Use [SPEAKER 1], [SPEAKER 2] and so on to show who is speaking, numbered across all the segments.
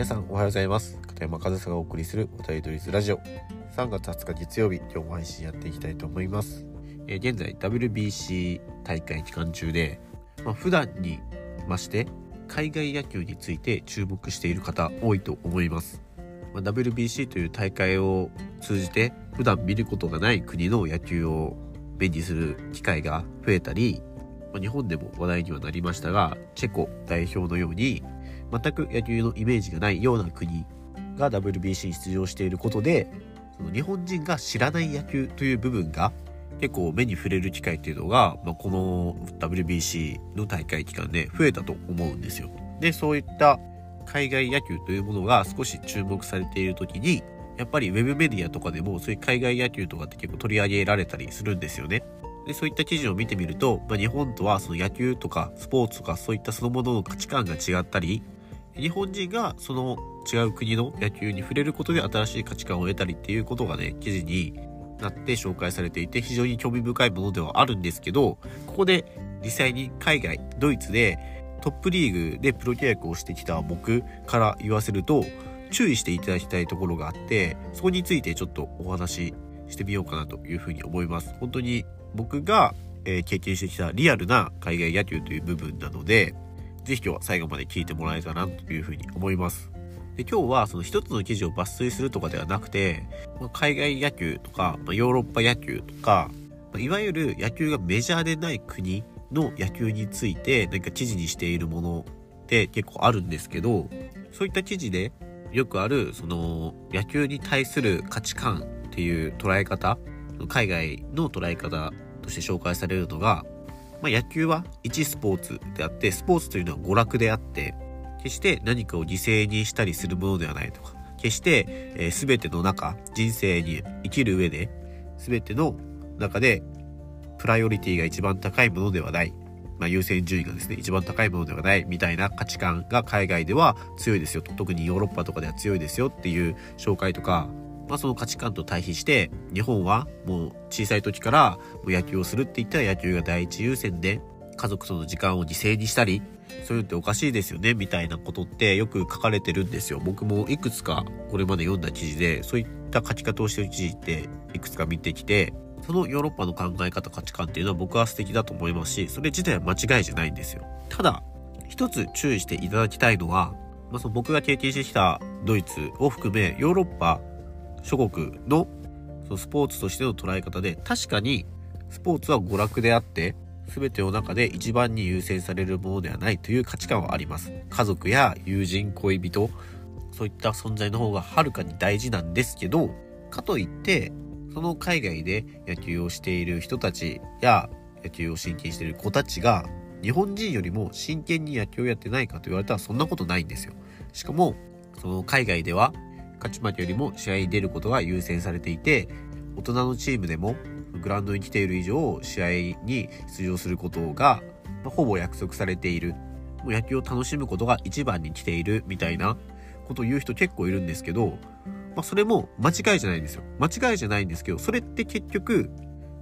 [SPEAKER 1] 皆さんおはようございます。片山和沙がお送りするお便りドリズラジオ。3月20日月曜日今日も配信やっていきたいと思います、えー、現在 WBC 大会期間中で、まあ、普段にまして海外野球について注目している方多いと思います、まあ、WBC という大会を通じて普段見ることがない国の野球を目にする機会が増えたりま、日本でも話題にはなりましたが、チェコ代表のように、全く野球のイメージがないような国が WBC に出場していることで、その日本人が知らない野球という部分が結構目に触れる機会っていうのが、まあ、この WBC の大会期間で増えたと思うんですよ。で、そういった海外野球というものが少し注目されている時に、やっぱりウェブメディアとかでもそういう海外野球とかって結構取り上げられたりするんですよね。でそういった記事を見てみると、まあ、日本とはその野球とかスポーツとかそういったそのものの価値観が違ったり日本人がその違う国の野球に触れることで新しい価値観を得たりっていうことがね記事になって紹介されていて非常に興味深いものではあるんですけどここで実際に海外ドイツでトップリーグでプロ契約をしてきた僕から言わせると注意していただきたいところがあってそこについてちょっとお話ししてみようかなというふうに思います。本当に僕が、経験してきたリアルな海外野球という部分なので、ぜひ今日は最後まで聞いてもらえたらなというふうに思います。で今日はその一つの記事を抜粋するとかではなくて、海外野球とか、ま、ヨーロッパ野球とか、いわゆる野球がメジャーでない国の野球について何か記事にしているものって結構あるんですけど、そういった記事でよくあるその野球に対する価値観っていう捉え方海外の捉え方として紹介されるのが、まあ、野球は一スポーツであって、スポーツというのは娯楽であって、決して何かを犠牲にしたりするものではないとか、決して、えー、全ての中、人生に生きる上で、全ての中で、プライオリティが一番高いものではない。まあ、優先順位がですね、一番高いものではないみたいな価値観が海外では強いですよと。特にヨーロッパとかでは強いですよっていう紹介とか、まあ、その価値観と対比して日本はもう小さい時からもう野球をするって言ったら野球が第一優先で家族との時間を犠牲にしたりそういうのっておかしいですよねみたいなことってよく書かれてるんですよ。僕もいくつかこれまで読んだ記事でそういった書き方をしてる記事っていくつか見てきてそのヨーロッパの考え方価値観っていうのは僕は素敵だと思いますしそれ自体は間違いじゃないんですよ。ただ一つ注意していただきたいのは、まあ、その僕が経験してきたドイツを含めヨーロッパ諸国のそのスポーツとしての捉え方で確かにスポーツは娯楽であって全ての中で一番に優先されるものではないという価値観はあります。家族や友人恋人そういった存在の方がはるかに大事なんですけどかといってその海外で野球をしている人たちや野球を真剣している子たちが日本人よりも真剣に野球をやってないかと言われたらそんなことないんですよ。しかもその海外では勝ち負けよりも試合に出ることが優先されていて、大人のチームでもグラウンドに来ている以上、試合に出場することが、ま、ほぼ約束されている。もう野球を楽しむことが一番に来ているみたいなことを言う人結構いるんですけど、まあ、それも間違いじゃないんですよ。間違いじゃないんですけど、それって結局、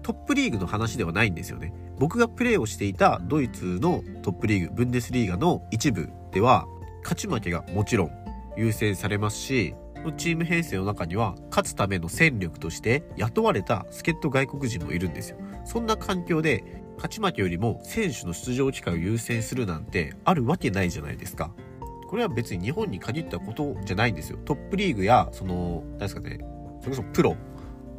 [SPEAKER 1] トップリーグの話ではないんですよね。僕がプレーをしていたドイツのトップリーグ、ブンデスリーガの一部では、勝ち負けがもちろん優先されますし、のチーム編成の中には勝つための戦力として雇われた助っ人外国人もいるんですよ。そんな環境で勝ち負けよりも選手の出場機会を優先するなんてあるわけないじゃないですか。これは別に日本に限ったことじゃないんですよ。トップリーグや、その、何ですかね、それこそプロ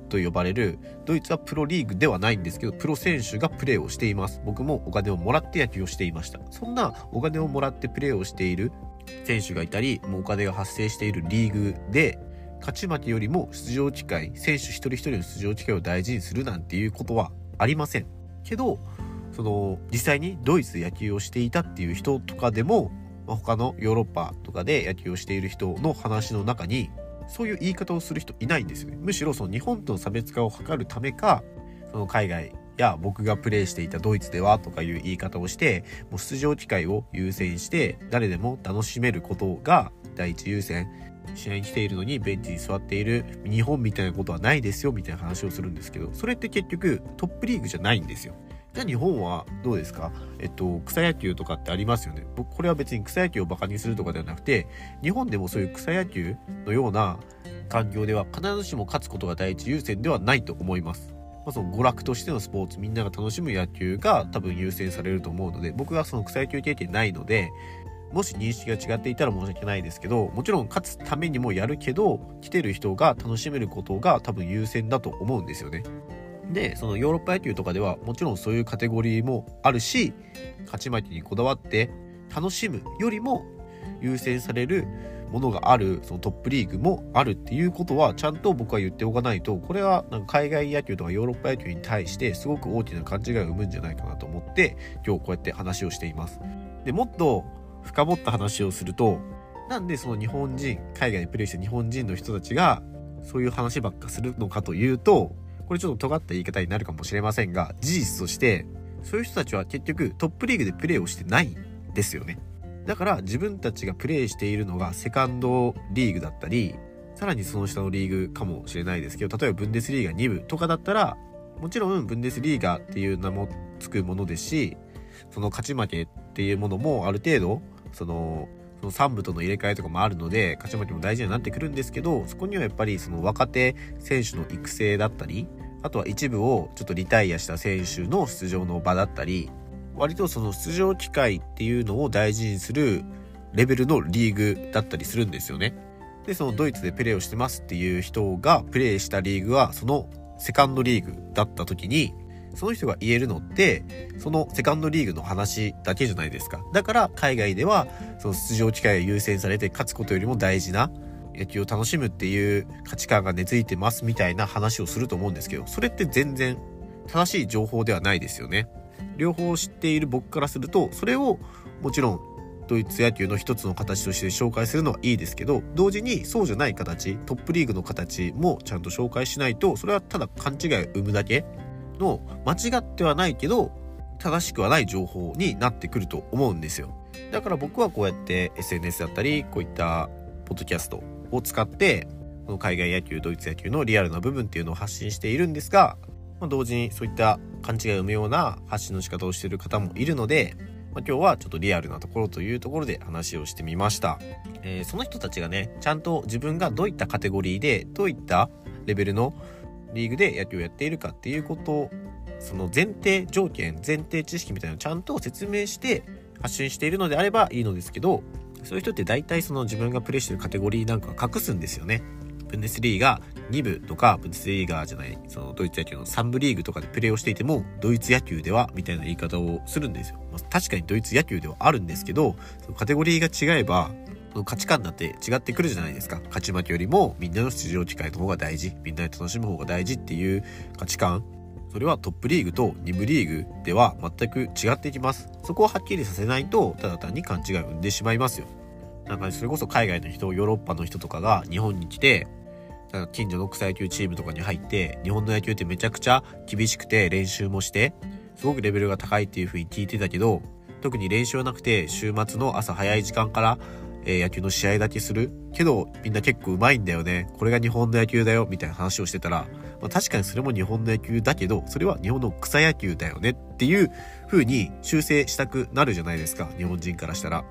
[SPEAKER 1] と呼ばれる、ドイツはプロリーグではないんですけど、プロ選手がプレーをしています。僕もお金をもらって野球をしていました。そんなお金をもらってプレーをしている選手がいたり、もうお金が発生しているリーグで、勝ち負けよりも出場機会、選手一人一人の出場機会を大事にするなんていうことはありません。けど、その、実際にドイツで野球をしていたっていう人とかでも、他のヨーロッパとかで野球をしている人の話の中に、そういう言い方をする人いないんですよね。むしろその日本との差別化を図るためか、その海外や僕がプレイしていたドイツではとかいう言い方をしてもう出場機会を優先して誰でも楽しめることが第一優先試合に来ているのにベンチに座っている日本みたいなことはないですよみたいな話をするんですけどそれって結局トップリーグじゃないんですよじゃあ日本はどうですか？えっと、草野球とかってありますよね。僕、これは別に草野球をバカにするとかではなくて、日本でもそういう草野球のような環境では必ずしも勝つことが第一優先ではないと思います。まあ、その娯楽としてのスポーツ、みんなが楽しむ野球が多分優先されると思うので、僕はその草野球経験ないので、もし認識が違っていたら申し訳ないですけど、もちろん勝つためにもやるけど、来てる人が楽しめることが多分優先だと思うんですよね。で、そのヨーロッパ野球とかではもちろんそういうカテゴリーもあるし、勝ち負けにこだわって楽しむよりも優先されるものがある、そのトップリーグもあるっていうことはちゃんと僕は言っておかないと、これはなんか海外野球とかヨーロッパ野球に対してすごく大きな勘違いを生むんじゃないかなと思って、今日こうやって話をしています。で、もっと深掘った話をすると、なんでその日本人、海外でプレイした日本人の人たちが、そういう話ばっかするのかというと、これちょっと尖った言い方になるかもしれませんが、事実として、そういう人たちは結局トップリーグでプレーをしてないんですよね。だから自分たちがプレイしているのがセカンドリーグだったり、さらにその下のリーグかもしれないですけど、例えばブンデスリーガ2部とかだったら、もちろんブンデスリーガっていう名もつくものですし、その勝ち負けっていうものもある程度、その、その3部との入れ替えとかもあるので、勝ち負けも大事になってくるんですけど、そこにはやっぱりその若手選手の育成だったり、あとは一部をちょっとリタイアした選手の出場の場だったり、割とその出場機会っていうのを大事にするレベルのリーグだったりするんですよね。で、そのドイツでプレーをしてますっていう人がプレーしたリーグは、そのセカンドリーグだった時に、その人が言えるのって、そのセカンドリーグの話だけじゃないですか。だから海外では、その出場機会が優先されて勝つことよりも大事な野球を楽しむっていう価値観が根付いてますみたいな話をすると思うんですけど、それって全然正しい情報ではないですよね。両方知っている僕からすると、それをもちろんドイツ野球の一つの形として紹介するのはいいですけど、同時にそうじゃない形、トップリーグの形もちゃんと紹介しないと、それはただ勘違いを生むだけの間違ってはないけど、正しくはない情報になってくると思うんですよ。だから僕はこうやって SNS だったり、こういったポッドキャストを使って、この海外野球、ドイツ野球のリアルな部分っていうのを発信しているんですが、まあ、同時にそういった勘違いを生むような発信の仕方をしている方もいるので、まあ、今日はちょっとリアルなところというところで話をしてみました。えー、その人たちがね、ちゃんと自分がどういったカテゴリーで、どういったレベルのリーグで野球をやっているかっていうことをその前提条件、前提知識みたいなのをちゃんと説明して発信しているのであればいいのですけど、そういう人って大体その自分がプレイしてるカテゴリーなんか隠すんですよね。ブンデスリーガ2部とか、ブンデスリーガじゃない、そのドイツ野球の3部リーグとかでプレーをしていても、ドイツ野球では、みたいな言い方をするんですよ。まあ、確かにドイツ野球ではあるんですけど、そのカテゴリーが違えば、その価値観だって違ってくるじゃないですか。勝ち負けよりもみんなの出場機会の方が大事、みんなで楽しむ方が大事っていう価値観。それはトップリーグと2部リーグでは全く違ってきます。そこをはっきりさせないと、ただ単に勘違いを生んでしまいますよ。なんかそれこそ海外の人、ヨーロッパの人とかが日本に来て、近所の草野球チームとかに入って、日本の野球ってめちゃくちゃ厳しくて練習もして、すごくレベルが高いっていう風に聞いてたけど、特に練習はなくて、週末の朝早い時間から、えー、野球の試合だけする。けど、みんな結構上手いんだよね。これが日本の野球だよ、みたいな話をしてたら、まあ、確かにそれも日本の野球だけど、それは日本の草野球だよねっていう風に修正したくなるじゃないですか。日本人からしたら。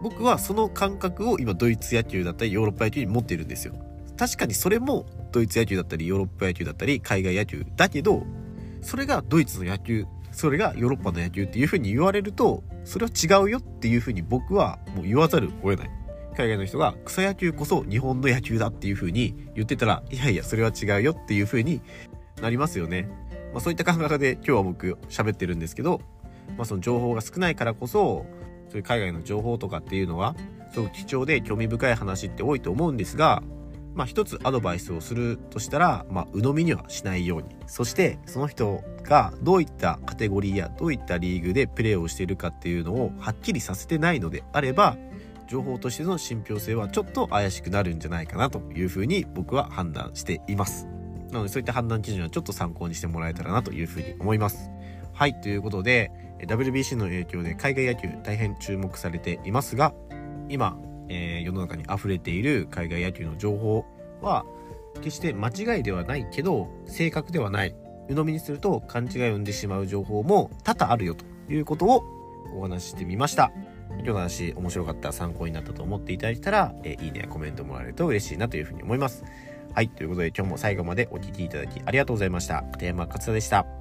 [SPEAKER 1] 僕はその感覚を今ドイツ野球だったりヨーロッパ野球に持っているんですよ。確かにそれもドイツ野球だったりヨーロッパ野球だったり海外野球だけど、それがドイツの野球、それがヨーロッパの野球っていう風に言われると、それは違うよっていう風に僕はもう言わざるを得ない。海外の人が草野球こそ日本の野球だっていう風に言ってたら、いやいや、それは違うよっていう風になりますよね。まあそういった感覚で今日は僕喋ってるんですけど、まあその情報が少ないからこそ、そういう海外の情報とかっていうのは、すごく貴重で興味深い話って多いと思うんですが、まあ一つアドバイスをするとしたら、まあ鵜呑みにはしないように。そしてその人がどういったカテゴリーやどういったリーグでプレーをしているかっていうのをはっきりさせてないのであれば、情報としての信憑性はちょっと怪しくなるんじゃないかなというふうに僕は判断しています。なのでそういった判断基準はちょっと参考にしてもらえたらなというふうに思います。はい、ということで、WBC の影響で海外野球大変注目されていますが、今、えー、世の中に溢れている海外野球の情報は決して間違いではないけど正確ではない鵜呑みにすると勘違いを生んでしまう情報も多々あるよということをお話ししてみました。今日の話面白かった参考になったと思っていただけたら、えいいねやコメントもらえると嬉しいなというふうに思います。はい、ということで今日も最後までお聴きいただきありがとうございました。片山勝田でした。